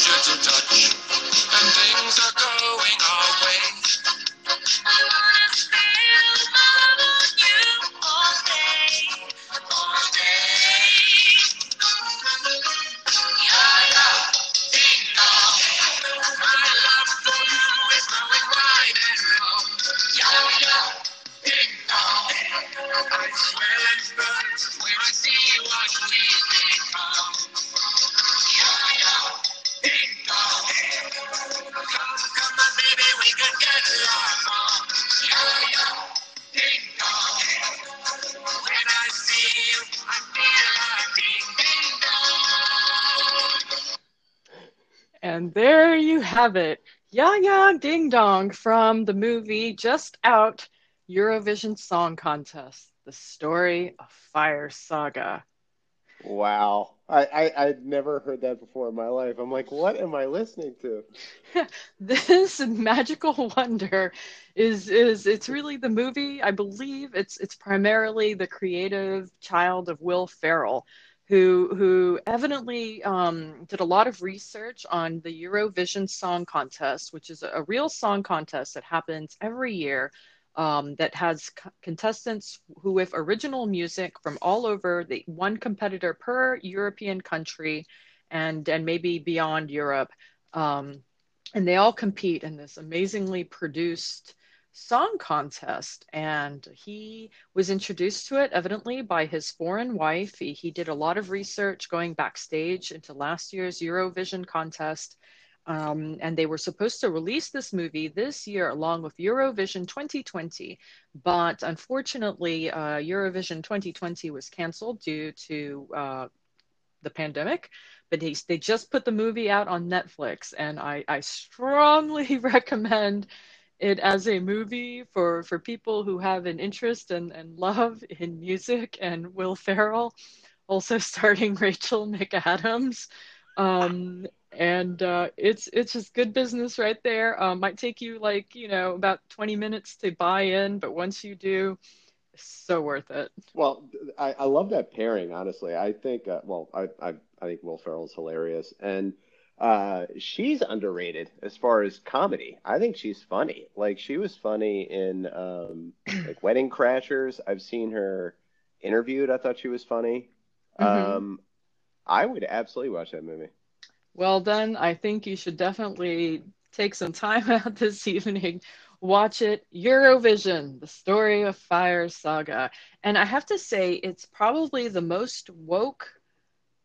temperature to touch, have it. Ya Ya Ding Dong from the movie just out Eurovision Song Contest, the story of Fire Saga. Wow. I, I, I'd never heard that before in my life. I'm like, what am I listening to? this magical wonder is is it's really the movie i believe it's it's primarily the creative child of will ferrell who who evidently um, did a lot of research on the eurovision song contest which is a real song contest that happens every year um, that has co- contestants who with original music from all over the one competitor per european country and and maybe beyond europe um, and they all compete in this amazingly produced song contest and he was introduced to it evidently by his foreign wife. He, he did a lot of research going backstage into last year's eurovision contest um, and they were supposed to release this movie this year along with eurovision 2020 but unfortunately uh, eurovision 2020 was canceled due to uh, the pandemic. But they, they just put the movie out on Netflix, and I, I strongly recommend it as a movie for, for people who have an interest and, and love in music and Will Ferrell, also starring Rachel McAdams. Um, and uh, it's it's just good business right there. Um, might take you like you know about 20 minutes to buy in, but once you do, so worth it. Well, I, I love that pairing, honestly. I think, uh, well, I, I, I think Will Ferrell's hilarious. And uh, she's underrated as far as comedy. I think she's funny. Like, she was funny in um, like Wedding Crashers. I've seen her interviewed. I thought she was funny. Mhm. Um, I would absolutely watch that movie. Well done. I think you should definitely take some time out this evening, watch it. Eurovision, the story of Fire Saga. And I have to say, it's probably the most woke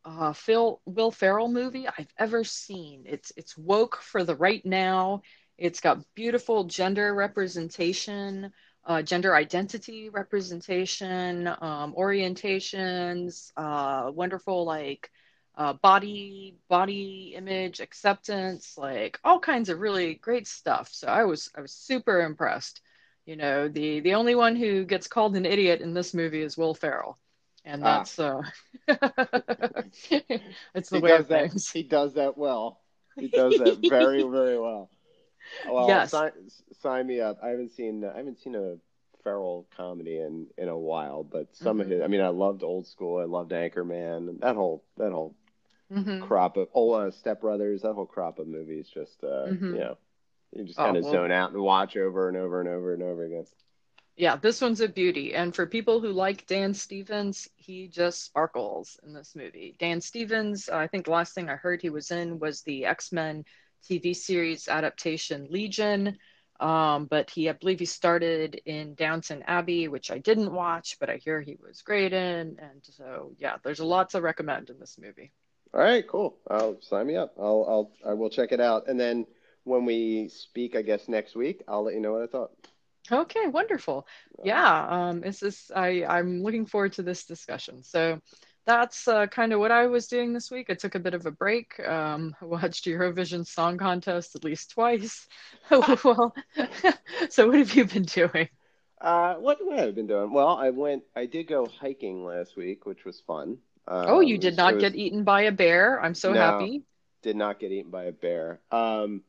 uh, Phil Will Ferrell movie I've ever seen. It's it's woke for the right now. It's got beautiful gender representation, uh, gender identity representation, um, orientations, uh, wonderful like uh, body body image acceptance, like all kinds of really great stuff. So I was I was super impressed. You know, the the only one who gets called an idiot in this movie is Will Ferrell, and Ah. that's uh, it's the He way does of that. things. He does that well. He does that very, very well. Well, Yes. sign, sign me up. I haven't seen I haven't seen a Ferrell comedy in in a while, but some of Mhm. his. I mean, I loved Old School. I loved Anchorman. That whole that whole hmm crop of oh, uh, Step Brothers. That whole crop of movies. Just uh, Mhm. you know, you just Oh, kind of well- zone out and watch over and over and over and over again. Yeah, this one's a beauty. And for people who like Dan Stevens, he just sparkles in this movie. Dan Stevens, I think the last thing I heard he was in was the X-Men TV series adaptation Legion. Um, but he, I believe he started in Downton Abbey, which I didn't watch, but I hear he was great in. And so, yeah, there's a lot to recommend in this movie. All right, cool. I'll sign me up. I'll I'll I will check it out, and then when we speak, I guess next week, I'll let you know what I thought. Okay, wonderful. Yeah, um, this. I I'm looking forward to this discussion. So that's uh, kind of what I was doing this week. I took a bit of a break. Um, watched Eurovision Song Contest at least twice. well, so what have you been doing? Uh, what, what have I been doing? Well, I went. I did go hiking last week, which was fun. Um, Oh, you did not was- get eaten by a bear. I'm so No. happy. Did not get eaten by a bear. Um,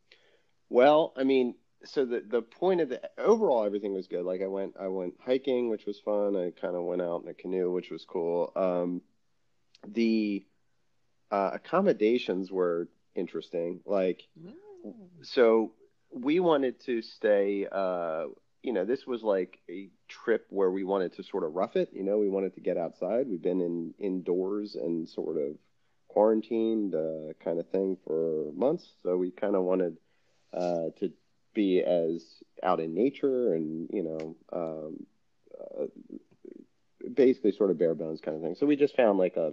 well, I mean, so the the point of the overall everything was good. Like I went I went hiking, which was fun. I kind of went out in a canoe, which was cool. Um, the uh, accommodations were interesting. Like, Mm. so we wanted to stay. Uh, you know, this was like a trip where we wanted to sort of rough it. You know, we wanted to get outside. We've been in indoors and sort of quarantined uh, kind of thing for months. So we kind of wanted uh, to be as out in nature and you know, um, uh, basically sort of bare bones kind of thing. So we just found like a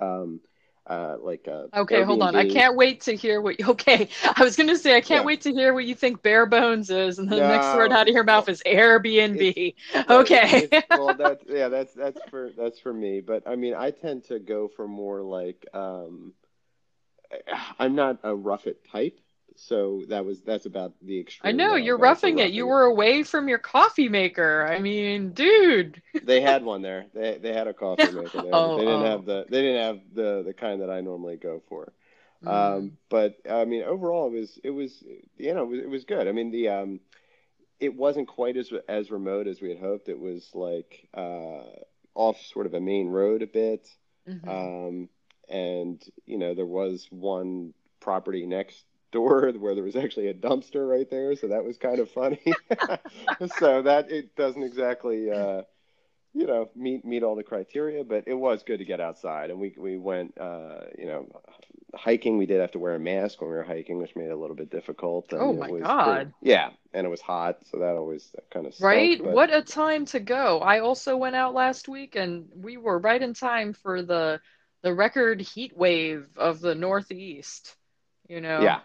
um, uh, like a Okay, hold on. I can't wait to hear what. Okay, I was gonna say I can't Yeah. wait to hear what you think bare bones is, and the next word out of your mouth is Airbnb. But Okay. it's- well, that's yeah, that's that's for that's for me. But I mean, I tend to go for more like um, I'm not a rough it type, so that was that's about the extreme. I know you're for roughing it. You were away from your coffee maker. I mean, dude. They had one there. They they had a coffee maker. There. Oh, they didn't oh. have the they didn't have the the kind that I normally go for. Mm. Um, but I mean, overall, it was it was you know it was, it was good. I mean, the um, it wasn't quite as as remote as we had hoped. It was like uh, off sort of a main road a bit, Mhm. um, and you know there was one property next door where there was actually a dumpster right there, so that was kind of funny. so that it doesn't exactly. Uh, you know, meet meet all the criteria, but it was good to get outside, and we we went, uh, you know, hiking. We did have to wear a mask when we were hiking, which made it a little bit difficult. and Oh my God. pretty- yeah, and it was hot, so that always kind of Right? But, What a time to go. I also went out last week and we were right in time for the the record heat wave of the Northeast. You know? Yeah,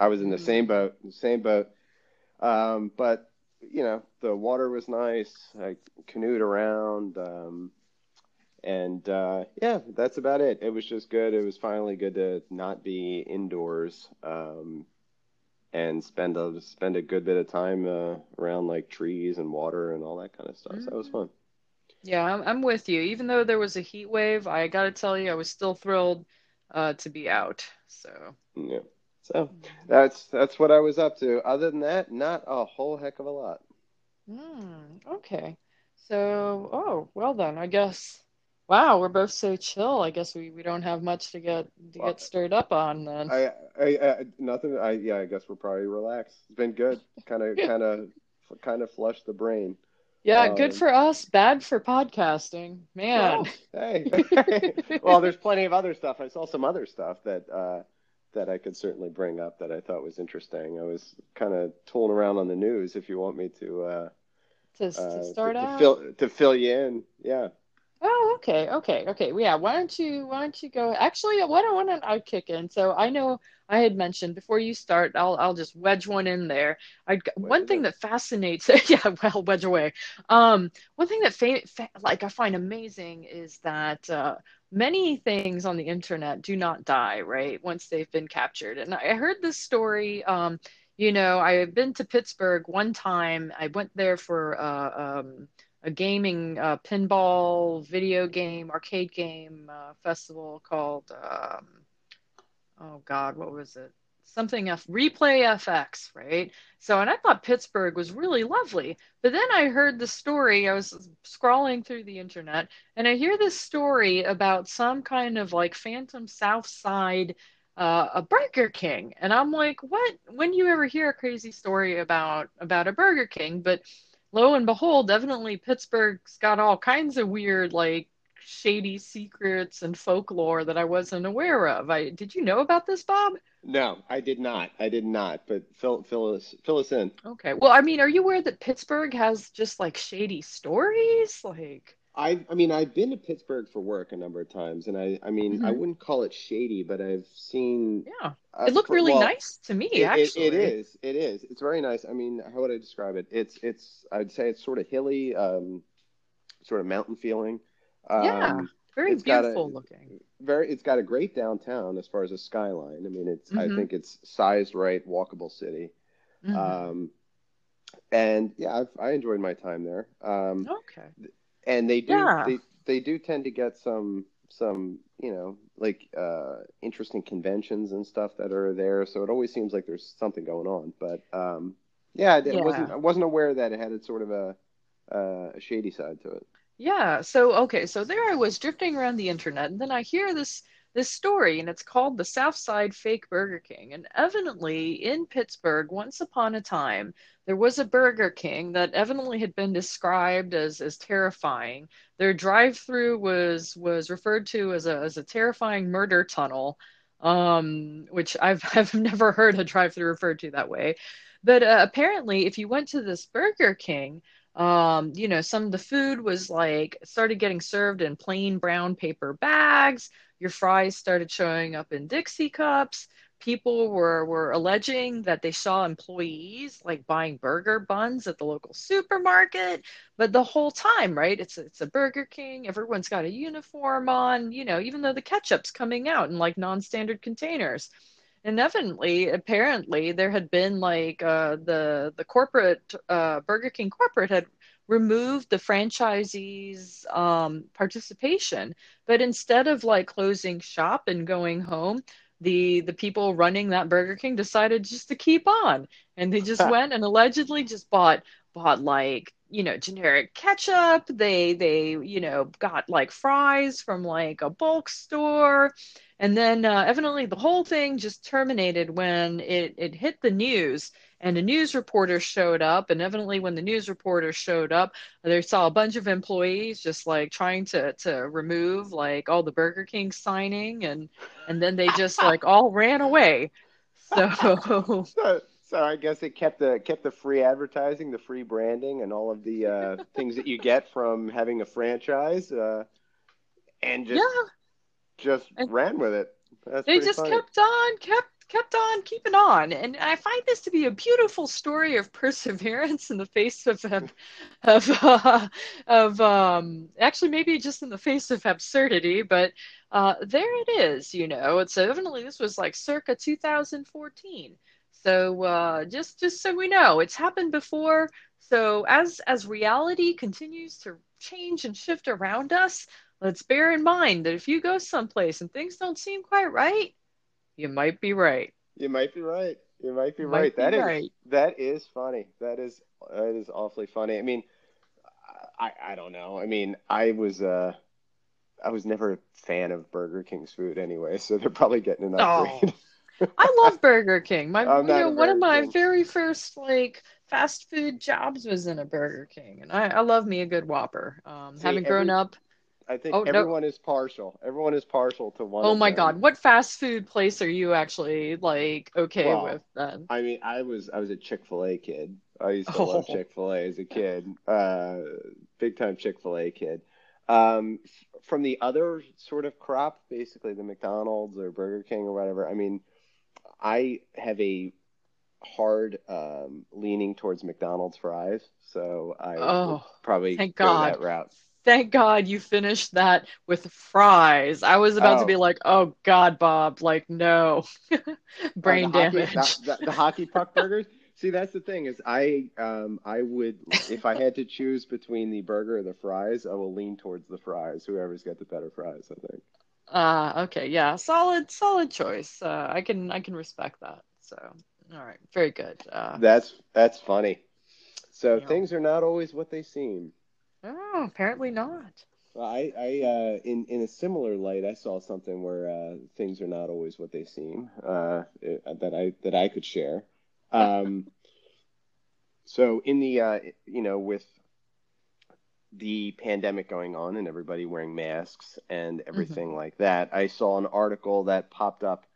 I was in the same Mm. boat, the same boat. Um, but you know, the water was nice. I canoed around, um, and uh, yeah, that's about it. It was just good. It was finally good to not be indoors um, and spend a spend a good bit of time uh, around like trees and water and all that kind of stuff. So that was Mhm. fun. Yeah, I'm, I'm with you. Even though there was a heat wave, I gotta tell you, I was still thrilled uh, to be out. So, Yeah. So that's that's what I was up to. Other than that, not a whole heck of a lot. mm, okay. So, oh, well then, I guess. Wow, we're both so chill. I guess we, we don't have much to get to Well, get stirred up on then. I, I, I nothing. I yeah. I guess we're probably relaxed. It's been good. Kind of, kind of, kind of flushed the brain. Yeah, good Um, for us, bad for podcasting. Man. Well, hey. well, there's plenty of other stuff. I saw some other stuff that uh, that I could certainly bring up that I thought was interesting. I was kind of tooling around on the news. If you want me to, uh, To, uh, to start to, to fill to fill you in. Yeah. Oh, okay, okay, okay. Well, Yeah, why don't you why don't you go? Actually, why don't why don't I kick in? So I know I had mentioned before you start, I'll I'll just wedge one in there. I one thing that fascinates, yeah, well, wedge away. Um, one thing that fa fa like I find amazing is that uh, many things on the internet do not die, right? Once they've been captured. And I heard this story. Um, you know, I've been to Pittsburgh one time. I went there for uh, um a gaming uh, pinball video game arcade game uh, festival called um, oh god what was it something F replay FX right so and I thought Pittsburgh was really lovely but then I heard the story I was scrolling through the internet and I hear this story about some kind of like phantom South Side uh, a Burger King and I'm like what when do you ever hear a crazy story about about a Burger King but lo and behold, definitely Pittsburgh's got all kinds of weird, like shady secrets and folklore that I wasn't aware of. I did you know about this, Bob? No, I did not. I did not. But fill fill us fill us in. Okay. Well, I mean, are you aware that Pittsburgh has just like shady stories? Like, I I mean I've been to Pittsburgh for work a number of times, and I I mean I Mhm. wouldn't call it shady, but I've seen. yeah, uh, it looked for- really well, nice to me, It, it, actually. it is. It is. It's very nice. I mean, how would I describe it? It's it's. I'd say it's sort of hilly, um, sort of mountain feeling. Um, Yeah. Very it's got a- beautiful looking. Very. It's got a great downtown as far as a skyline. I mean, it's. I Mhm. think it's sized right, walkable city. Mhm. Um, and yeah, I've, I enjoyed my time there. Um, okay. and they do Yeah. they they do tend to get some some you know like uh interesting conventions and stuff that are there so it always seems like there's something going on but um yeah, I, Yeah. wasn't I wasn't aware that it had a sort of a uh, a shady side to it Yeah, so okay, so there I was drifting around the internet, and then I hear this this story, and it's called The South Side Fake Burger King. And evidently, in Pittsburgh, once upon a time, there was a Burger King that evidently had been described as, as terrifying. Their drive-through was was referred to as a as a terrifying murder tunnel, um, which I've I've never heard a drive-through referred to that way. But uh, apparently, if you went to this Burger King, um, you know, some of the food was like started getting served in plain brown paper bags. Your fries started showing up in Dixie cups. People were were alleging that they saw employees like buying burger buns at the local supermarket, but the whole time, right? It's it's a Burger King. Everyone's got a uniform on, you know, even though the ketchup's coming out in like non-standard containers and evidently apparently there had been like uh, the the corporate uh, burger king corporate had removed the franchisees um, participation. But instead of like closing shop and going home the the people running that burger king decided just to keep on. And they just went and allegedly just bought bought like you know generic ketchup. They they you know got like fries from like a bulk store and then uh, evidently the whole thing just terminated when it, it hit the news and a news reporter showed up. And evidently when the news reporter showed up, they saw a bunch of employees just like trying to, to remove like all the Burger King signing and, and then they just like all ran away. So, so, so I guess it kept the kept the free advertising, the free branding, and all of the uh, things that you get from having a franchise, uh, and just yeah just and ran with it. That's they just funny. kept on, kept kept on keeping on, and I find this to be a beautiful story of perseverance in the face of of uh, of um, actually maybe just in the face of absurdity, but uh, there it is. You know, it's evidently this was like circa 2014. So uh, just just so we know, it's happened before. So as as reality continues to change and shift around us, let's bear in mind that if you go someplace and things don't seem quite right, you might be right. You might be right. You might be You right. might be That is right. that is funny. That is that is awfully funny. I mean, I I don't know. I mean, I was uh I was never a fan of Burger King's food anyway, so they're probably getting an Oh. upgrade. I love Burger King. My you know one of my King. very first like fast food jobs was in a Burger King, and I, I love me a good Whopper. Um, See, having grown every- up, I think Oh, no. everyone is partial. Everyone is partial to one. oh my them. God, what fast food place are you actually like okay Well, with then? I mean, I was I was a Chick Fil A kid. I used to love Oh. Chick Fil A as a kid, uh, big time Chick Fil A kid. Um, from the other sort of crop, basically the McDonald's or Burger King or whatever. I mean, I have a hard um, leaning towards McDonald's fries, so I Oh, probably go God. that route. Thank God you finished that with fries. I was about to Oh. be like, oh God, Bob, like no, brain Uh, the hockey- damage. the, the, the hockey puck burgers. See, that's the thing is I um I would if I had to choose between the burger or the fries, I will lean towards the fries. Whoever's got the better fries, I think. Ah, okay, yeah, solid, solid choice. Uh, I can, I can respect that. So, all right, very good. Uh, That's that's funny. So Yeah. things are not always what they seem. Oh, apparently not. Well, I I uh, in in a similar light, I saw something where uh, things are not always what they seem. Uh, it- that I that I could share. Um, so in the uh, you know with the pandemic going on and everybody wearing masks and everything like that, I saw an article that popped up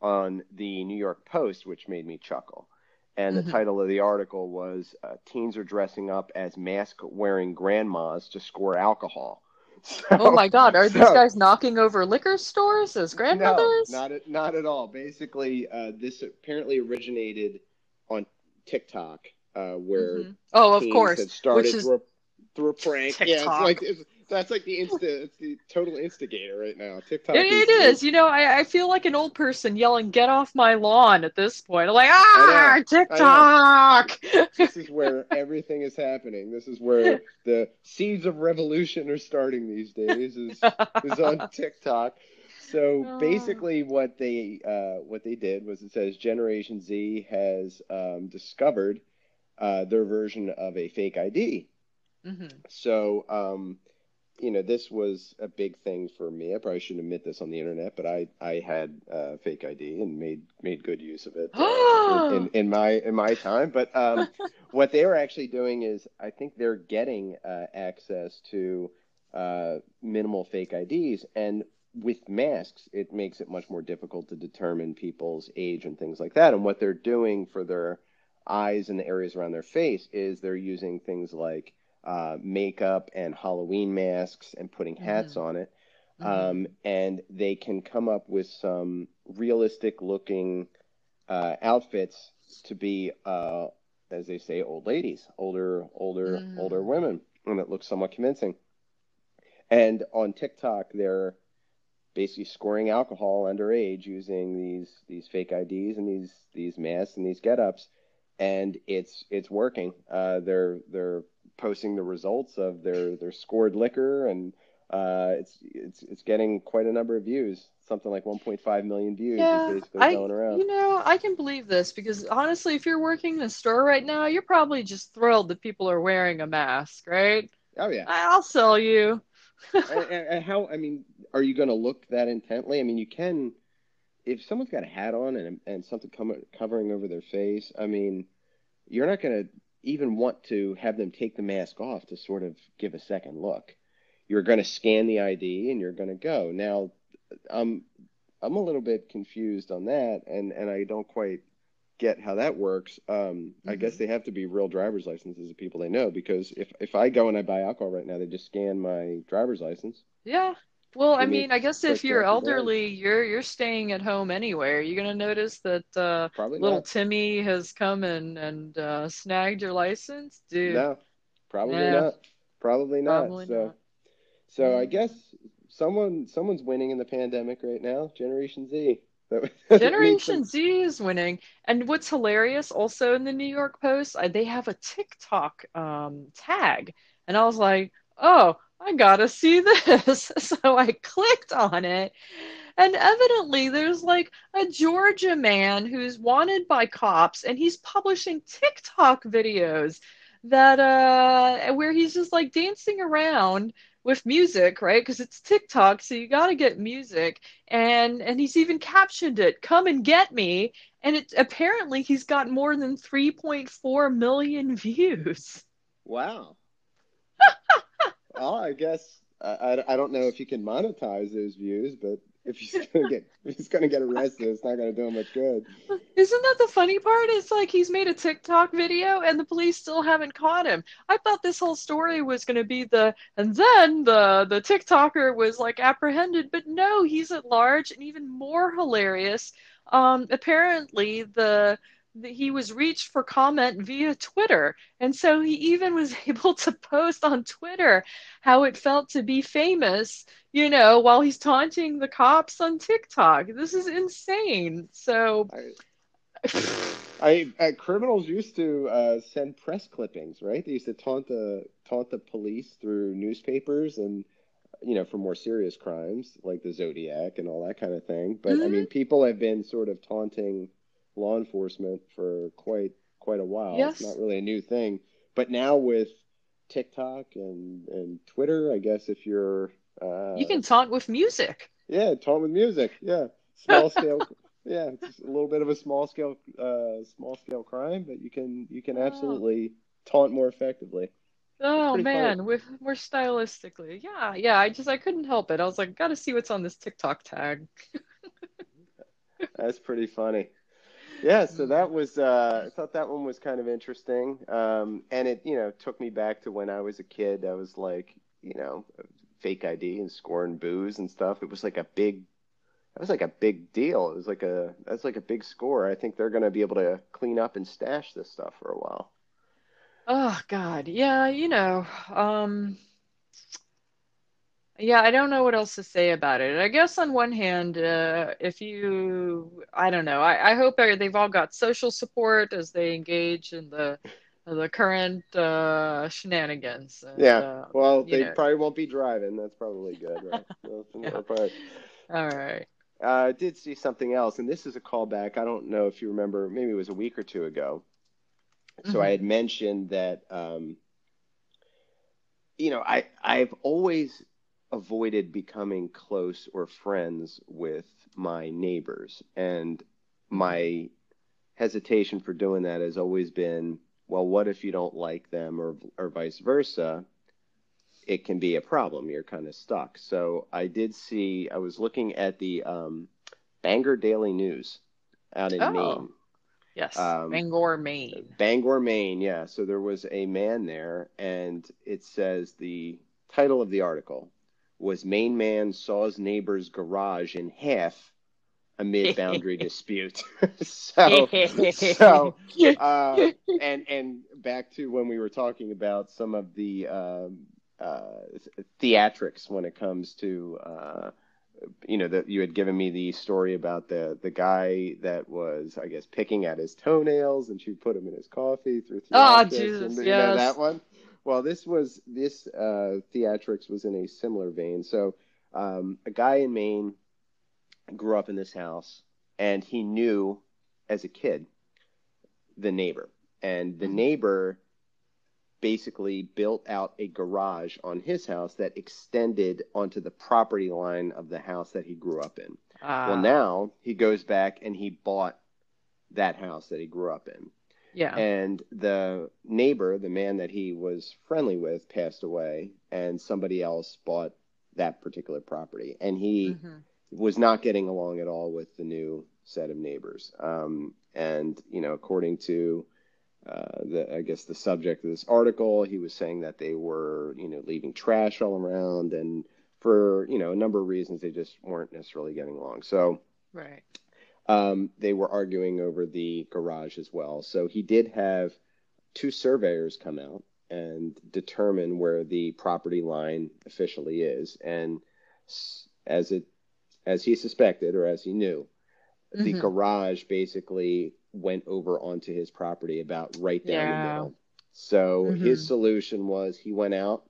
on the New York Post, which made me chuckle. And Mhm. the title of the article was uh, "Teens are dressing up as mask-wearing grandmas to score alcohol." So, Oh my God, are these guys knocking over liquor stores as grandmothers? no, not at, not at all. Basically, uh, this apparently originated on TikTok, uh, where Mhm. Oh, of course. had started which is- through, a, through a prank. Yeah, it's like it's, that's like the insta, it's the total instigator right now. TikTok. It, it is. You know, I, I feel like an old person yelling, "Get off my lawn!" At this point, I'm like, "Ah, TikTok!" This is where everything is happening. This is where the seeds of revolution are starting these days. Is is on TikTok. So Oh. basically, what they uh, what they did was it says Generation Z has um, discovered uh, their version of a fake ID. hmm So um, you know, this was a big thing for me. I probably shouldn't admit this on the internet, but I I had uh, fake ID and made made good use of it uh, in, in, in my in my time. But um, what they were actually doing is, I think they're getting uh, access to uh, minimal fake IDs, and with masks, it makes it much more difficult to determine people's age and things like that. And what they're doing for their eyes and the areas around their face is they're using things like uh, makeup and Halloween masks and putting hats mm-hmm. on it. Mm-hmm. Um, and they can come up with some realistic looking uh, outfits to be, uh, as they say, old ladies, older, older, mm. older women, and it looks somewhat convincing. And on TikTok, they're basically scoring alcohol underage using these these fake IDs and these these masks and these get-ups, and it's it's working. Uh, they're they're posting the results of their their scored liquor, and uh, it's it's it's getting quite a number of views. Something like 1.5 million views yeah, is basically I, going around. You know, I can believe this because honestly, if you're working in a store right now, you're probably just thrilled that people are wearing a mask, right? Oh yeah, I'll sell you. and, and, how? I mean, are you going to look that intently? I mean, you can. If someone's got a hat on and and something com- covering over their face, I mean, you're not going to even want to have them take the mask off to sort of give a second look. You're going to scan the ID and you're going to go. Now, I'm I'm a little bit confused on that, and and I don't quite get how that works. Um, mm-hmm. I guess mm-hmm. they have to be real driver's licenses of people they know because if if I go and I buy alcohol right now, they just scan my driver's license. Yeah. Well, I mean, I guess if you're elderly, you're you're staying at home anyway. Are going to notice that uh, little not. Timmy has come and and uh, snagged your license, dude? No, probably yeah. not. Probably not. Probably so, not. so I guess someone someone's winning in the pandemic right now. Generation Z. Generation Z is winning. And what's hilarious, also in the New York Post, they have a TikTok um, tag, and I was like, oh I gotta see this. so I clicked on it. And evidently, there's like a Georgia man who's wanted by cops, and he's publishing TikTok videos that uh where he's just like dancing around with music, right? Because it's TikTok, so you got to get music. And and he's even captioned it, "Come and get me." And it apparently he's got more than 3.4 million views. Wow. well, I guess I, I don't know if you can monetize those views, but if he's gonna get if he's gonna get arrested, it's not gonna do him much good. Isn't that the funny part? It's like he's made a TikTok video and the police still haven't caught him. I thought this whole story was gonna be the and then the the TikToker was like apprehended, but no, he's at large and even more hilarious. Um, apparently the he was reached for comment via Twitter. And so he even was able to post on Twitter how it felt to be famous, you know, while he's taunting the cops on TikTok. This is insane. So. I, I uh, criminals used to uh, send press clippings, right? They used to taunt the taunt the police through newspapers and you know for more serious crimes like the Zodiac and all that kind of thing. But mm-hmm. I mean, people have been sort of taunting law enforcement for quite quite a while. Yes. It's not really a new thing. But now with TikTok and and Twitter, I guess if you're uh, you can taunt with music. Yeah, taunt with music. Yeah, small scale. yeah, it's a little bit of a small scale uh, small scale crime, but you can you can oh. absolutely taunt more effectively. Oh man, with more stylistically. Yeah, yeah. I just I couldn't help it. I was like, gotta see what's on this TikTok tag. That's pretty funny yeah, so that was uh, I thought that one was kind of interesting, um, and it you know took me back to when I was a kid. I was like you know fake ID and scoring booze and stuff. It was like a big that was like a big deal. It was like a that's like a big score. I think they're going to be able to clean up and stash this stuff for a while. Oh God, yeah, you know, um, yeah, I don't know what else to say about it. I guess on one hand, uh, if you, I don't know, I, I hope they've all got social support as they engage in the the current uh, shenanigans. And, yeah, uh, well, they know. probably won't be driving. That's probably good, right? yeah. All right. Uh, I did see something else, and this is a callback. I don't know if you remember, maybe it was a week or two ago. So mm-hmm. I had mentioned that um, you know, I I've always avoided becoming close or friends with my neighbors, and my hesitation for doing that has always been, well, what if you don't like them, or or vice versa? It can be a problem. You're kind of stuck. So I did see. I was looking at the um, Bangor Daily News out in Oh. Maine. Yes, Um, Bangor, Maine. Bangor, Maine. Yeah. So there was a man there, and it says the title of the article was Maine man saws neighbor's garage in half amid boundary dispute. so, so uh, and and back to when we were talking about some of the um, uh, theatrics when it comes to uh, you know that you had given me the story about the the guy that was I guess picking at his toenails and she put him in his coffee through theatrics Jesus, and, you know, that one. Well, this was this uh, theatrics was in a similar vein. So um, a guy in Maine grew up in this house and he knew as a kid the neighbor and the Mhm. neighbor basically built out a garage on his house that extended onto the property line of the house that he grew up in. Ah, well, now he goes back and he bought that house that he grew up in. Yeah. And the neighbor, the man that he was friendly with, passed away, and somebody else bought that particular property. And he Mhm. was not getting along at all with the new set of neighbors. Um, and you know, according to uh, the, I guess the subject of this article, he was saying that they were, you know, leaving trash all around, and for you know a number of reasons, they just weren't necessarily getting along. So Right. Um, they were arguing over the garage as well. So he did have two surveyors come out and determine where the property line officially is, and as it as he suspected or as he knew, the Mhm. garage basically went over onto his property about right down Yeah. the middle. So Mhm. his solution was he went out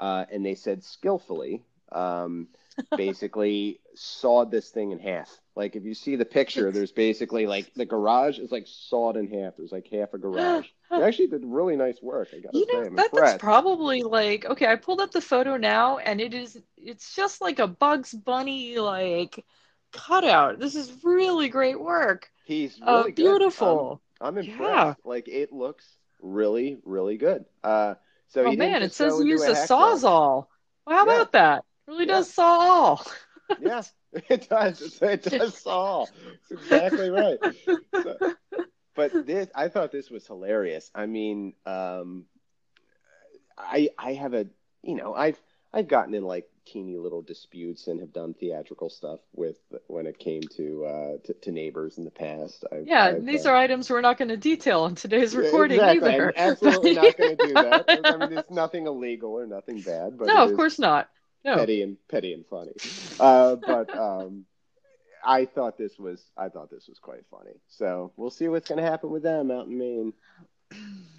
uh, and they said skillfully, um, basically sawed this thing in half. Like if you see the picture, there's basically like the garage is like sawed in half. There's like half a garage. They actually did really nice work. I gotta You say, know, I'm that, that's probably like okay, I pulled up the photo now and it is it's just like a Bugs Bunny like cutout. This is really great work. He's Uh, really good. beautiful. I'm, I'm Yeah. impressed. Like it looks really, really good. Uh, so oh he man, it says use a sawzall. Well, how Yeah. about that? It really Yeah. does saw all. Yeah, it does. It does saw. It's exactly right. So- but this, I thought this was hilarious. I mean, um, I I have a you know I've I've gotten in like teeny little disputes and have done theatrical stuff with when it came to uh, to, to neighbors in the past. I've, Yeah, I've, these uh, are items we're not going to detail in today's Yeah, recording exactly. either. I'm absolutely not going to do that. I mean, it's nothing illegal or nothing bad, but no, of is course not. No. petty and petty and funny. Uh, but um, I thought this was I thought this was quite funny. So we'll see what's going to happen with them out in Maine.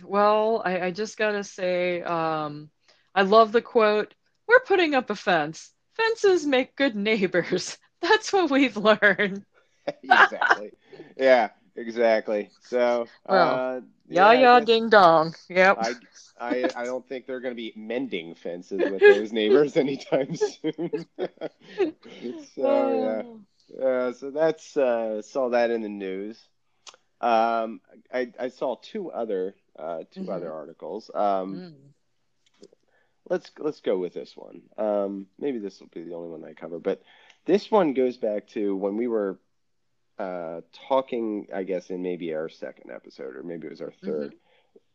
Well, I, I just gotta say, um, I love the quote. We're putting up a fence. Fences make good neighbors. That's what we've learned. exactly. Yeah, exactly. So Well, uh, Yeah, yeah, ding dong. Yep. I, I I don't think they're going to be mending fences with those neighbors anytime soon. so yeah. Uh, so that's uh, saw that in the news. Um, I, I saw two other uh, 2 Mhm. other articles. Um, Mm. let's let's go with this one. Um, maybe this will be the only one I cover, but this one goes back to when we were uh, talking. I guess in maybe our second episode, or maybe it was our 3rd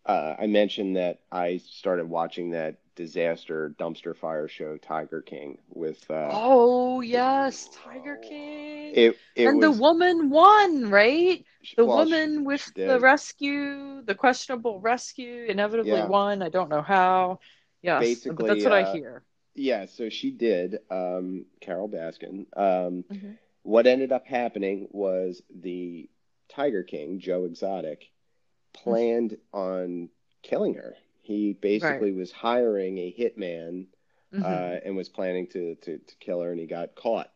Uh, I mentioned that I started watching that disaster dumpster fire show, Tiger King, with uh, Oh yes, Tiger King. it. It and was the woman won, right? The well, she- woman with she the rescue, the questionable rescue, inevitably Yeah. won. I don't know how. Yes, Basically, that's what I uh, hear. Yeah, so she did, um, Carole Baskin. Um, Mhm. What ended up happening was the Tiger King, Joe Exotic, planned on killing her. He basically was hiring a hitman Mhm. uh, and was planning to, to, to kill her, and he got caught.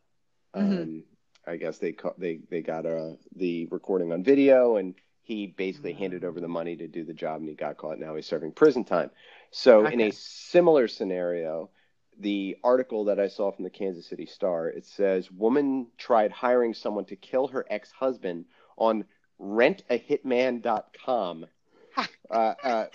Um, Mhm. I guess they ca- they they got uh, the recording on video, and he basically handed over the money to do the job, and he got caught. Now he's serving prison time. So in a similar scenario, the article that I saw from the Kansas City Star, it says woman tried hiring someone to kill her ex-husband on rentahitman.com. uh, uh,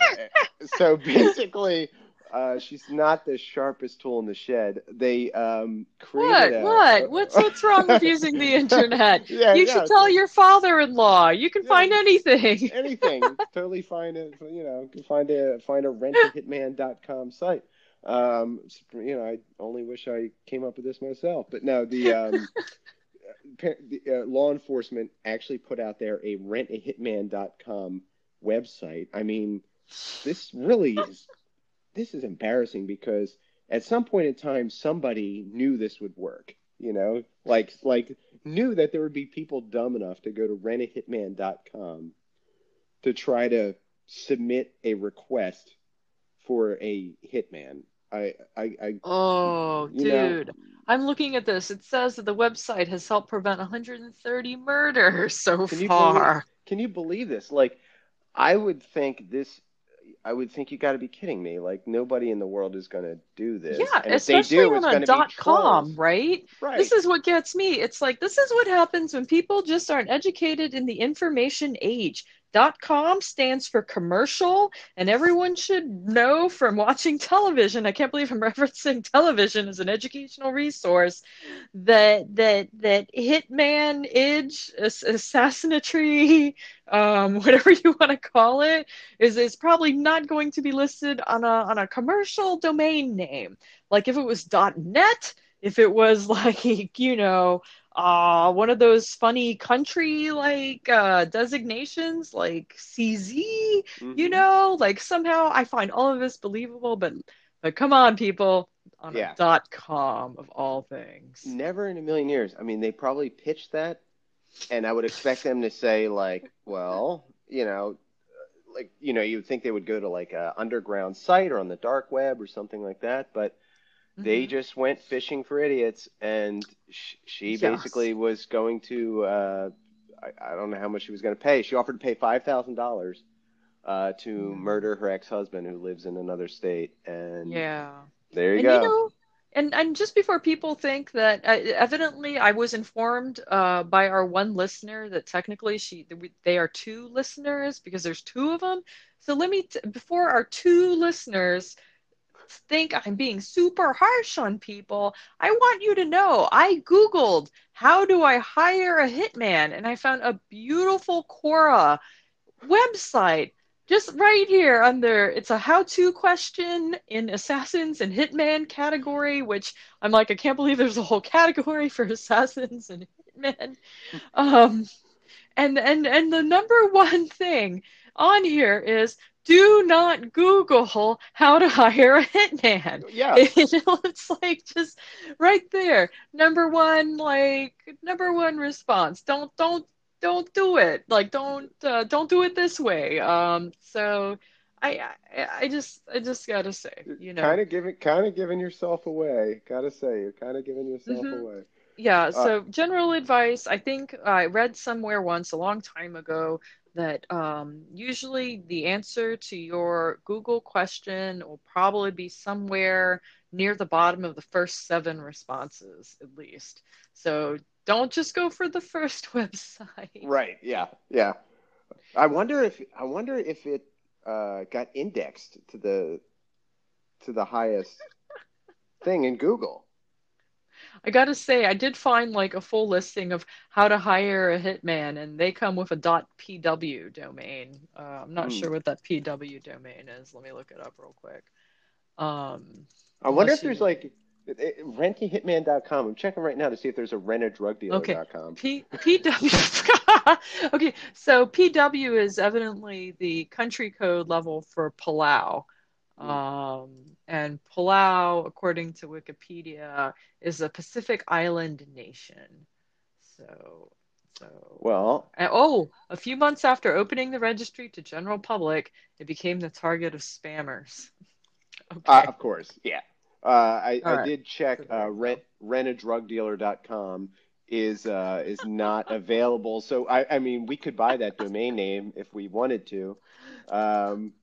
so basically, uh, she's not the sharpest tool in the shed. They um, What? a, What? What's what's wrong with using the internet? Yeah, you yeah, should tell your father-in-law. You can Yeah. find anything. anything. totally find it. You know, can find a find a rentahitman.com site. Um, you know, I only wish I came up with this myself, but no, the um, uh, law enforcement actually put out there a rentahitman.com website. I mean, this really is this is embarrassing because at some point in time somebody knew this would work. You know, like like knew that there would be people dumb enough to go to rentahitman.com to try to submit a request for a hitman. I I, I Oh, you know, dude. I'm looking at this. It says that the website has helped prevent 130 murders so Can you far. Can you believe this? Like, I would think this. I would think you got to be kidding me. Like, nobody in the world is going to do this. Yeah, and especially do, on a dot com, right? Right. This is what gets me. It's like this is what happens when people just aren't educated in the information age. Dot com stands for commercial, and everyone should know from watching television. I can't believe I'm referencing television as an educational resource. That that that hitman, ass- assassinatory, um, whatever you want to call it, is is probably not going to be listed on a on a commercial domain name. Like if it was .net, if it was like you know uh one of those funny country like uh designations like CZ, you Mhm. know, like somehow I find all of this believable, but but come on, people, on Yeah. a dot com of all things. Never in a million years. I mean, they probably pitched that, and I would expect them to say like, well, you know, like you know, you would think they would go to like a underground site or on the dark web or something like that, but they Mhm. just went fishing for idiots, and sh- she Yes. basically was going to. Uh, I, I don't know how much she was going to pay. She offered to pay five thousand dollars uh, to Mhm. murder her ex-husband who lives in another state, and Yeah. there you and go. you know, and and just before people think that, uh, evidently, I was informed uh, by our one listener that technically she they are two listeners because there's two of them. So let me t- before our two listeners think I'm being super harsh on people, I want you to know I googled how do I hire a hitman? And I found a beautiful Quora website just right here under it's a how-to question in assassins and hitman category which i'm like i can't believe there's a whole category for assassins and hitmen. Um and and and the number one thing on here is do not google how to hire a hitman. Yeah, it it's like just right there. Number one like number one response. Don't don't don't do it. Like don't uh, don't do it this way. Um so I, I i just i just gotta say you know. Kind of giving, kind of giving yourself away. Gotta say, you're kind of giving yourself Mhm. away. Yeah, so general advice, I think I read somewhere once a long time ago that um, usually the answer to your Google question will probably be somewhere near the bottom of the first seven responses, at least. So don't just go for the first website. Right. Yeah. Yeah. I wonder if I wonder if it uh, got indexed to the to the highest thing in Google. I gotta say, I did find like a full listing of how to hire a hitman, and they come with a .pw domain. Uh, I'm not Hmm. sure what that PW domain is. Let me look it up real quick. Um, I wonder if there's you- like it- it- rentahitman.com. I'm checking right now to see if there's a rentadrugdealer.com. P PW. okay, so PW is evidently the country code level for Palau. Hmm. Um, and Palau, according to Wikipedia, is a Pacific island nation. So, so. Well, And- oh, a few months after opening the registry to general public, it became the target of spammers. Okay. uh, of course, yeah. Uh, I, I right. did check. Uh, rent rentadrugdealer.com is uh, is not available. So I, I mean, we could buy that domain name if we wanted to. Um,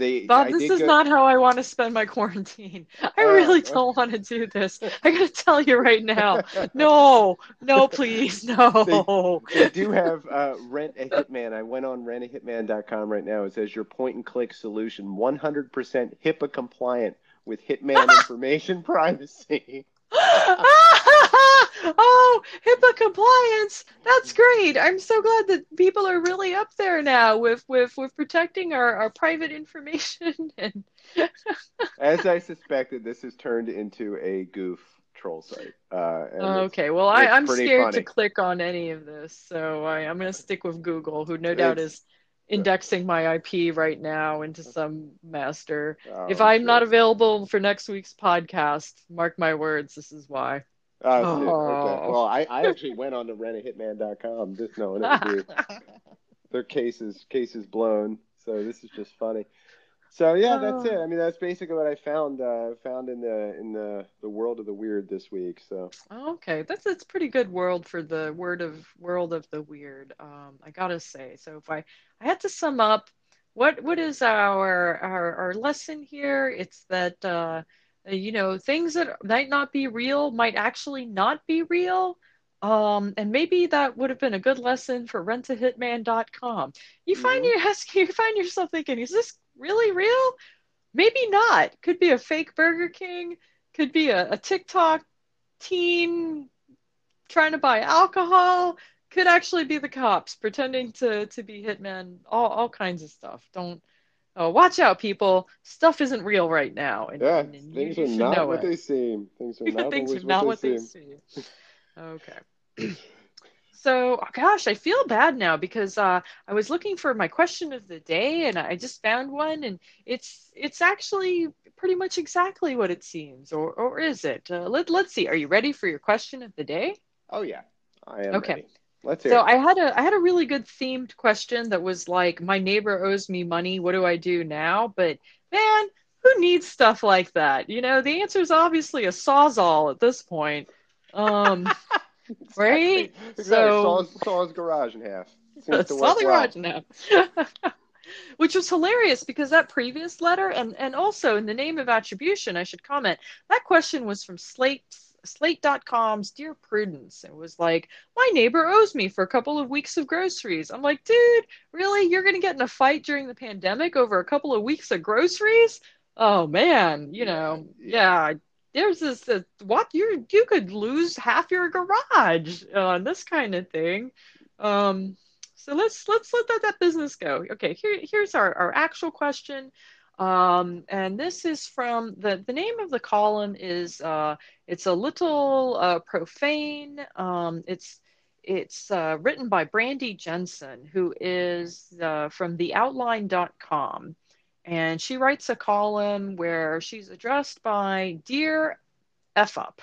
they Bob, I this is go- not how I want to spend my quarantine. I Uh, really don't want to do this. I gotta tell you right now. No, no, please, no. They do have uh, Rent a Hitman. I went on rentahitman.com right now. It says your point and click solution 100% HIPAA compliant with Hitman information privacy. Oh, HIPAA compliance. That's great. I'm so glad that people are really up there now with with with protecting our, our private information and As I suspected, this has turned into a goof troll site. Uh, it's- Okay, well, I, it's pretty scared funny. to click on any of this, so I, I'm going to stick with Google, who no doubt It's- is indexing my IP right now into some master. oh, if I'm not available for next week's podcast, mark my words, this is why. Oh, shit. okay. Oh. Well, I, I actually went on to rentahitman.com just knowing it would be their cases cases blown. So this is just funny. So yeah, that's it. I mean, that's basically what I found uh, found in the in the the world of the weird this week. So Okay, that's that's pretty good world for the word of world of the weird. Um, I gotta say. So if I I had to sum up, what what is our our our lesson here? It's that uh, you know things that might not be real might actually not be real. Um, and maybe that would have been a good lesson for rentahitman.com. You find Mhm. you ask you find yourself thinking, is this really real? Maybe not. Could be a fake Burger King. Could be a, a TikTok teen trying to buy alcohol could actually be the cops pretending to to be hitmen all, all kinds of stuff don't oh, watch out people stuff isn't real right now and, yeah, and you- things are not know what it. they seem. Things are not things are not what they they seem. seem okay so gosh i feel bad now because uh, i was looking for my question of the day and i just found one and it's it's actually pretty much exactly what it seems or or is it uh, let, let's see are you ready for your question of the day Oh yeah, I am Okay. ready. Let's hear. So it. I had a I had a really good themed question that was like, my neighbor owes me money. What do I do now? But man, who needs stuff like that? You know, the answer is obviously a sawzall at this point. Um, right? Exactly. So- saw, saw his garage in half. Seems to saw the garage now. Which was hilarious because that previous letter, and and also in the name of attribution, I should comment that question was from Slate Slate.com's Dear Prudence. It was like, my neighbor owes me for a couple of weeks of groceries. I'm like, dude, really? You're gonna get in a fight during the pandemic over a couple of weeks of groceries? Oh man, you know, yeah. There's this, uh, what you you could lose half your garage on this kind of thing. Um, so let's let's let that, that business go. Okay, here here's our, our actual question. Um, and this is from the the name of the column is uh, it's a little uh, profane. Um, it's it's uh, written by Brandy Jensen, who is uh, from theoutline.com. And she writes a column where she's addressed by Dear F Up.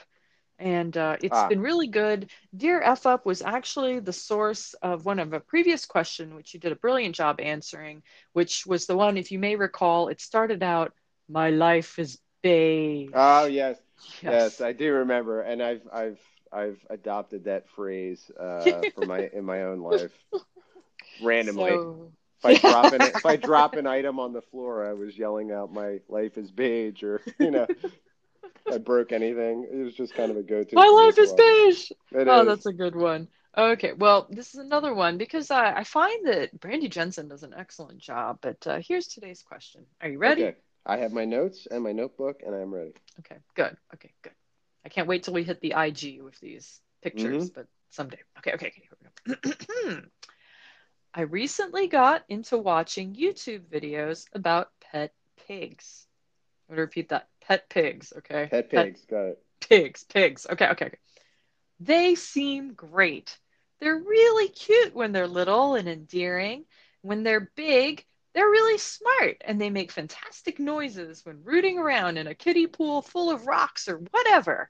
And uh, it's Ah. been really good. Dear F Up was actually the source of one of a previous question, which you did a brilliant job answering, which was the one, if you may recall, it started out, My life is beige. Oh yes, yes, I do remember, and I've I've I've adopted that phrase uh, for my in my own life randomly. So- If I drop an if I drop an item on the floor, I was yelling out "My life is beige," or you know, I broke anything. It was just kind of a go-to. My life is beige. It oh, is. that's a good one. Okay, well, this is another one because uh, I find that Brandy Jensen does an excellent job. But uh, here's today's question. Are you ready? Okay. I have my notes and my notebook, and I'm ready. Okay, good. Okay, good. I can't wait till we hit the IG with these pictures, but someday. Okay, okay, okay. Here we go. I recently got into watching YouTube videos about pet pigs. I'm to repeat that. Pet pigs, okay? Pet pigs, got it. pigs, pigs. Okay, okay, okay. They seem great. They're really cute when they're little and endearing. When they're big, they're really smart and they make fantastic noises when rooting around in a kiddie pool full of rocks or whatever.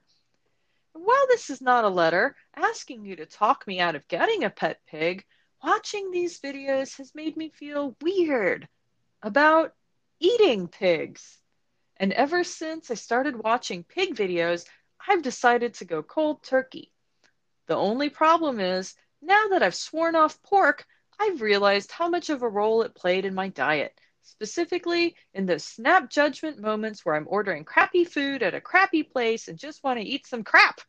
And while this is not a letter asking you to talk me out of getting a pet pig, watching these videos has made me feel weird about eating pigs. And ever since I started watching pig videos, I've decided to go cold turkey. The only problem is, now that I've sworn off pork, I've realized how much of a role it played in my diet. specifically in those snap judgment moments where I'm ordering crappy food at a crappy place and just want to eat some crap.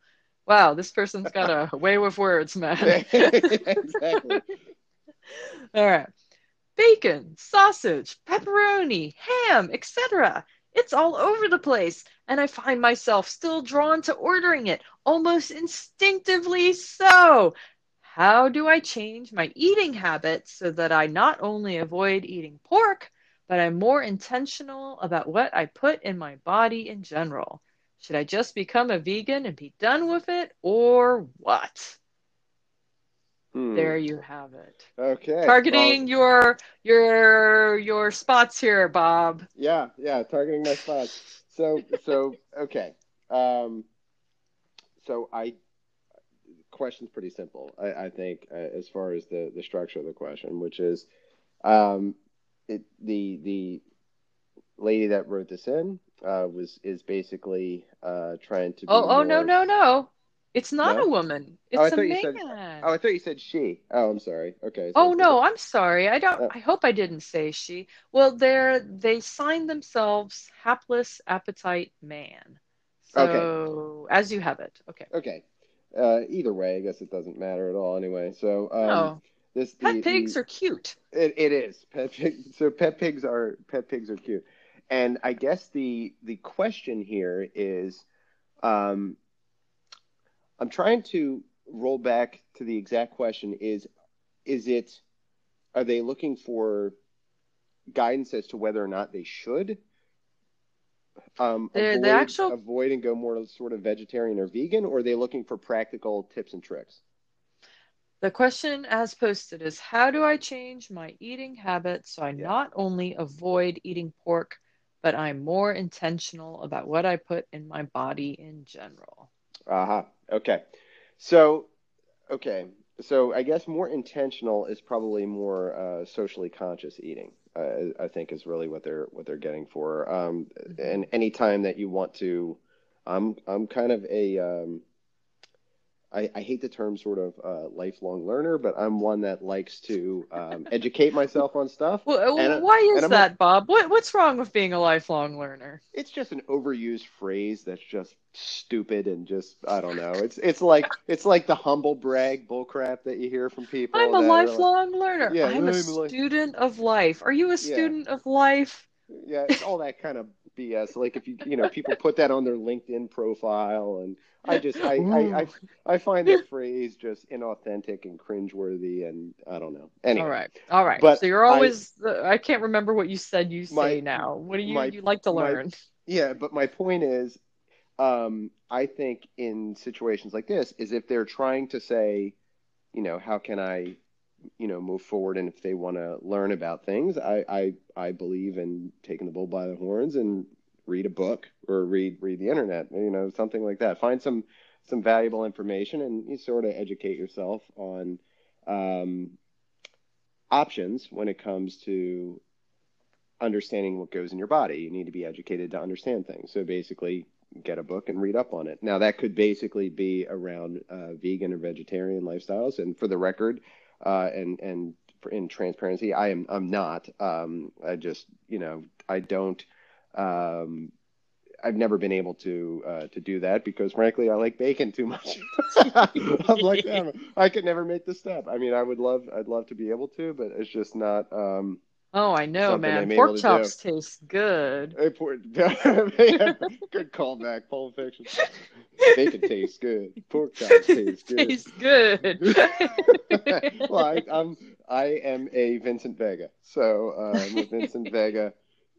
Wow, this person's got a way with words, man. exactly. All right. Bacon, sausage, pepperoni, ham, etc. It's all over the place, and I find myself still drawn to ordering it, almost instinctively so. How do I change my eating habits so that I not only avoid eating pork, but I'm more intentional about what I put in my body in general? Should I just become a vegan and be done with it, or what? Hmm. There you have it. Okay. Targeting Well, your your your spots here, Bob. yeah, yeah, targeting my spots. So, so okay. Um, so I the question's pretty simple. I, I think uh, as far as the the structure of the question, which is, um, it the the lady that wrote this in uh, was is basically uh, trying to. Be Oh, oh no, no, no. It's not No? a woman. It's Oh, I a you said- man. Oh, I thought you said she. Oh, I'm sorry. Okay. so Oh no, I'm sorry. I don't. Uh, I hope I didn't say she. Well, they're they signed themselves hapless appetite man. So as you have it. Okay. Okay. Uh, either way, I guess it doesn't matter at all. Anyway, so um, no, this pet the, pigs the, are cute. It, it is pet pig. So pet pigs are pet pigs are cute, and I guess the the question here is, um, I'm trying to roll back to the exact question: is is it are they looking for guidance as to whether or not they should um, The- the avoid, actual- avoid and go more sort of vegetarian or vegan, or are they looking for practical tips and tricks? The question as posted is how do I change my eating habits so I Yeah. not only avoid eating pork, but I'm more intentional about what I put in my body in general? Aha. Okay. So, okay. So I guess more intentional is probably more uh, socially conscious eating. Uh, I think is really what they're what they're getting for. Um, and any time that you want to, I'm I'm kind of a um, I, I hate the term sort of uh, lifelong learner, but I'm one that likes to um, educate myself on stuff. Well, And, why is that, Bob? What what's wrong with being a lifelong learner? It's just an overused phrase that's just stupid and just I don't know. It's it's like it's like the humble brag bullcrap that you hear from people. I'm a are like- lifelong learner. Yeah, I'm a I'm a student of life. Are you a student of life? yeah, it's all that kind of BS. Like if you you know people put that on their LinkedIn profile, and I just I I, I, I find that phrase just inauthentic and cringeworthy, and I don't know. Anyway, All right, all right. But so you're always. I can't remember what you said. You say My- now. What do you my- you like to my- learn? Yeah, but my point is, um, I think in situations like this, is if they're trying to say, you know, how can I, you know, move forward, and if they want to learn about things, I, I, I believe in taking the bull by the horns and read a book or read read the internet, you know, something like that. Find some some valuable information and you sort of educate yourself on um, options when it comes to understanding what goes in your body. You need to be educated to understand things. So basically, get a book and read up on it. Now, that could basically be around uh, vegan or vegetarian lifestyles. And for the record, uh, and and in transparency, I am I'm not. Um, I just you know I don't. Um, I've never been able to uh, to do that because, frankly, I like bacon too much. I'm like them. I could never make the step. I mean, I would love, I'd love to be able to, but it's just not. Um, Oh, I know, man. Pork chops taste good. Hey, poor, good callback, Pulp Fiction. Bacon tastes good. Pork chops taste good. Tastes good. well, I, I'm I am a Vincent Vega, so uh, I'm a Vincent Vega,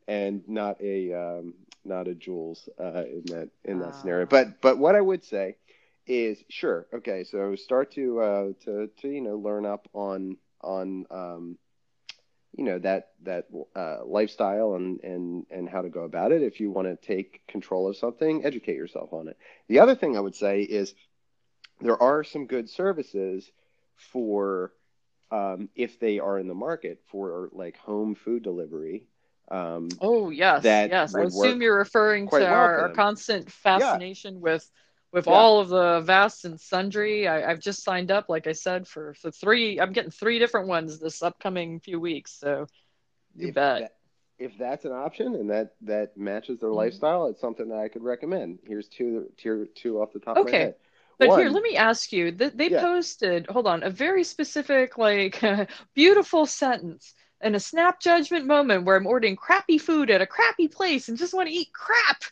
and not a um, not a Jules uh, in that in that Ah. scenario. But but what I would say is sure, okay, so start to uh, to to you know learn up on on um, you know that that uh, lifestyle and and and how to go about it. If you want to take control of something, educate yourself on it. The other thing I would say is there are some good services for um, if they are in the market for like home food delivery. Um, Oh yes, yes. I assume you're referring to well our, our constant fascination with with Yeah. all of the vast and sundry. I, I've just signed up, like I said, for for three. I'm getting three different ones this upcoming few weeks. So you if bet. that- if that's an option and that that matches their Mhm. lifestyle, it's something that I could recommend. Here's two tier two off the top of my Okay. head. But One, here, let me ask you. Th- they Yeah. posted, hold on, a very specific, like, beautiful sentence and a snap judgment moment where I'm ordering crappy food at a crappy place and just want to eat crap.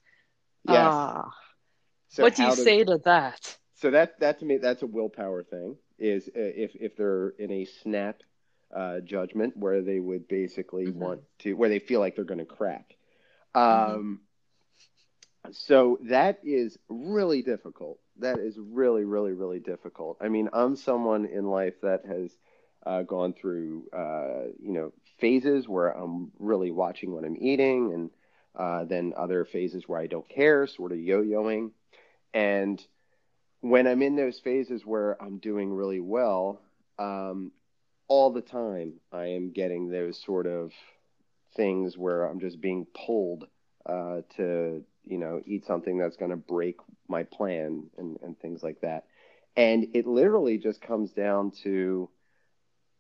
yes. Ah, So what do you to- say to that? So that that to me that's a willpower thing. Is uh, if if they're in a snap uh, judgment where they would basically Mhm. want to where they feel like they're going to crack. Mhm. Um, so that is really difficult. That is really really really difficult. I mean, I'm someone in life that has uh, gone through uh, you know phases where I'm really watching what I'm eating, and uh, then other phases where I don't care, sort of yo-yoing, and when I'm in those phases where I'm doing really well, um, all the time I am getting those sort of things where I'm just being pulled uh, to, you know, eat something that's going to break my plan and, and things like that. And it literally just comes down to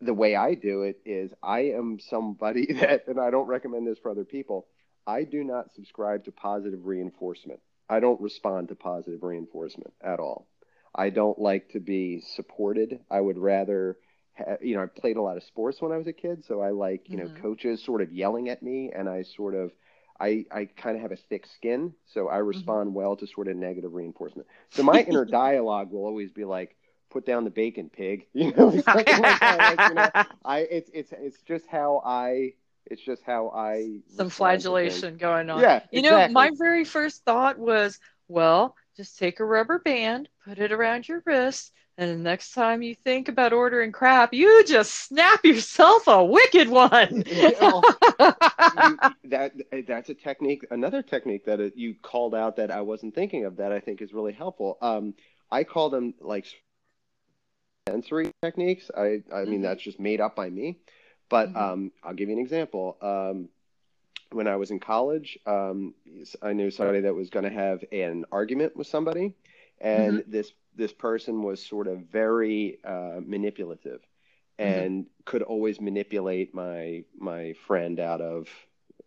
the way I do it is I am somebody that, and I don't recommend this for other people, I do not subscribe to positive reinforcement. I don't respond to positive reinforcement at all. I don't like to be supported. I would rather, ha- you know, I played a lot of sports when I was a kid, so I like, you know, Mhm. coaches sort of yelling at me, and I sort of, I, I kind of have a thick skin, so I respond well to sort of negative reinforcement. So my inner dialogue will always be like, "Put down the bacon, pig," you know, like. Like, you know, I, it's, it's, it's just how I, it's just how I. Some respond to things. flagellation going on. Yeah, You know, exactly. my very first thought was, well, just take a rubber band, put it around your wrist, and the next time you think about ordering crap, you just snap yourself a wicked one. You- that that's a technique. Another technique that you called out that I wasn't thinking of that I think is really helpful. Um, I call them like sensory techniques. I I mean Mhm. that's just made up by me, but Mhm. um, I'll give you an example. Um, when I was in college, um, I knew somebody that was going to have an argument with somebody, and this this person was sort of very uh, manipulative, and could always manipulate my my friend out of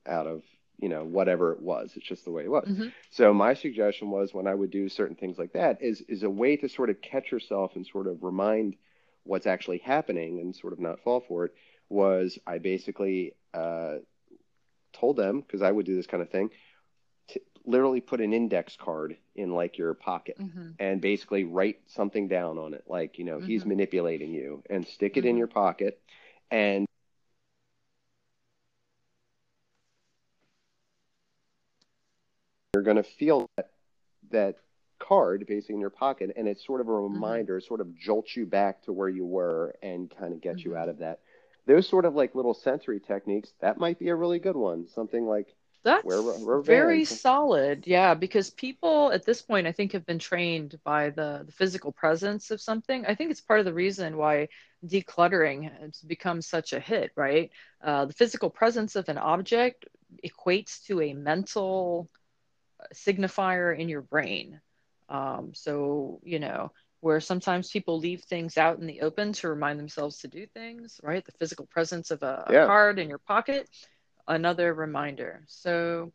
out of you know whatever it was. It's just the way it was. Mhm. So my suggestion was when I would do certain things like that is is a way to sort of catch yourself and sort of remind what's actually happening and sort of not fall for it. Was I basically uh, told them because I would do this kind of thing, to literally put an index card in like your pocket Mhm. and basically write something down on it, like you know he's Mhm. manipulating you, and stick it in Mhm. your pocket, and you're going to feel that that card basically in your pocket, and it's sort of a reminder, it sort of jolts you back to where you were and kind of gets you Mhm. out of that. Those sort of like little sensory techniques, that might be a really good one. Something like That's Wear ru- very solid. Yeah, because people at this point, I think, have been trained by the, the physical presence of something. I think it's part of the reason why decluttering has become such a hit, right? Uh, the physical presence of an object equates to a mental signifier in your brain. Um, so, you know, where sometimes people leave things out in the open to remind themselves to do things, right? The physical presence of a, a Yeah. card in your pocket, another reminder. So,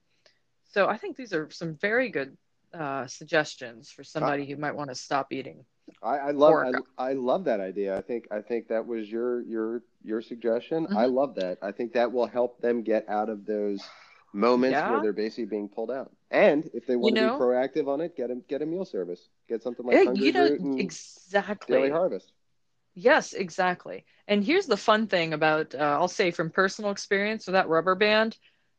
so I think these are some very good uh, suggestions for somebody who might want to stop eating. I, I love I, I love that idea. I think I think that was your your your suggestion. I Mhm. love that. I think that will help them get out of those moments Yeah. where they're basically being pulled out. And if they want to know- be proactive on it, get a get a meal service. Get something like Hungry you know, Root and exactly. Daily Harvest. Yes, exactly. And here's the fun thing about, uh, I'll say from personal experience with that rubber band,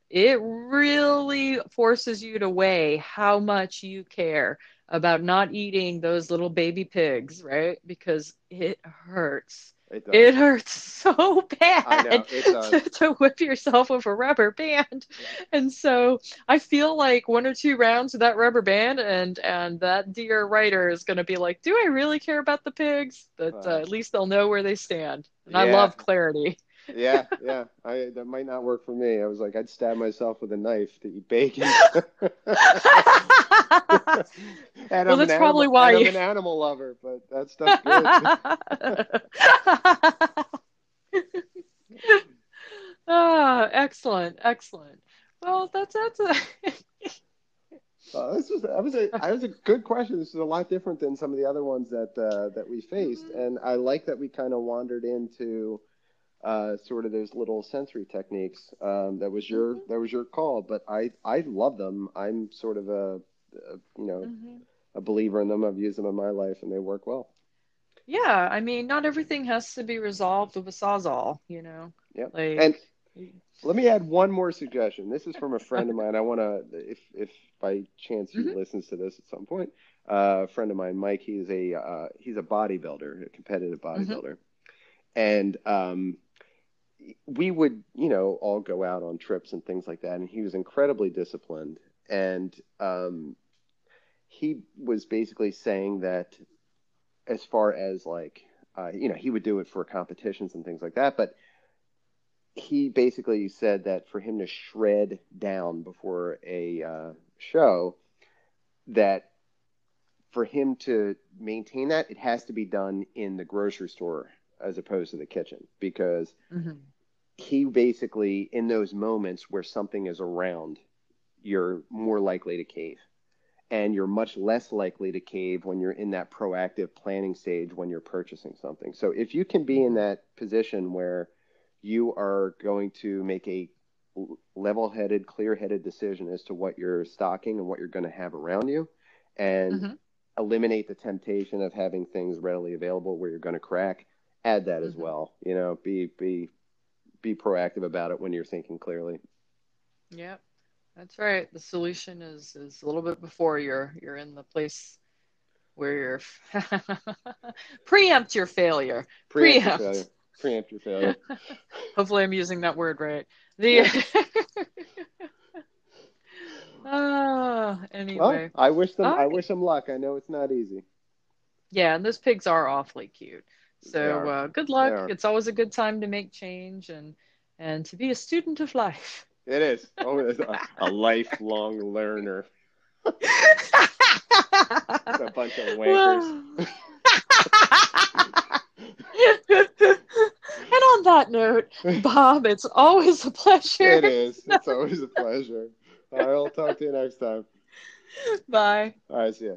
it really forces you to weigh how much you care about not eating those little baby pigs, right? Because it hurts. It. It hurts so bad know, to, to whip yourself with a rubber band. And so I feel like one or two rounds of that rubber band and and that dear writer is going to be like, "Do I really care about the pigs?" But uh, Uh, at least they'll know where they stand. And I love clarity. Yeah, yeah. I that might not work for me. I was like, I'd stab myself with a knife to eat bacon. and Well, I'm an that's probably animal, why I'm an animal lover, but that stuff's good. Ah, excellent, excellent. Well, that's that's a Uh, this was that was a that was a good question. This is a lot different than some of the other ones that uh, that we faced, Mm-hmm. and I like that we kind of wandered into uh, sort of those little sensory techniques. Um, that was your Mhm. that was your call, but I I love them. I'm sort of a, a you know Mhm. a believer in them. I've used them in my life, and they work well. Yeah, I mean, not everything has to be resolved with a sawzall, you know. Yep. Like, And Let me add one more suggestion. This is from a friend of mine. I want to, if if by chance he Mhm. listens to this at some point, uh, a friend of mine, Mike. He's a uh, he's a bodybuilder, a competitive bodybuilder, and um, we would you know all go out on trips and things like that. And he was incredibly disciplined, and um, he was basically saying that as far as like uh, you know he would do it for competitions and things like that, but he basically said that for him to shred down before a uh, show, that for him to maintain that, it has to be done in the grocery store as opposed to the kitchen because Mhm. He basically, in those moments where something is around, you're more likely to cave. And you're much less likely to cave when you're in that proactive planning stage when you're purchasing something. So if you can be in that position where you are going to make a level headed, clear headed decision as to what you're stocking and what you're going to have around you, and Mhm. eliminate the temptation of having things readily available where you're going to crack, add that as Mhm. well. You know, be be be proactive about it when you're thinking clearly. Yep, that's right. The solution is is a little bit before you're you're in the place where you're preempt your failure. Preempt your Preempt. failure. Preempt your failure. Hopefully, I'm using that word right. The Ah, anyway, Well, I wish them. I wish them luck. I know it's not easy. yeah, and those pigs are awfully cute. So uh, good luck. It's always a good time to make change and and to be a student of life. It is. Oh, a, a lifelong learner. A bunch of wankers. and on that note, Bob, it's always a pleasure. It is. It's always a pleasure. I'll talk to you next time. Bye. All right. See ya.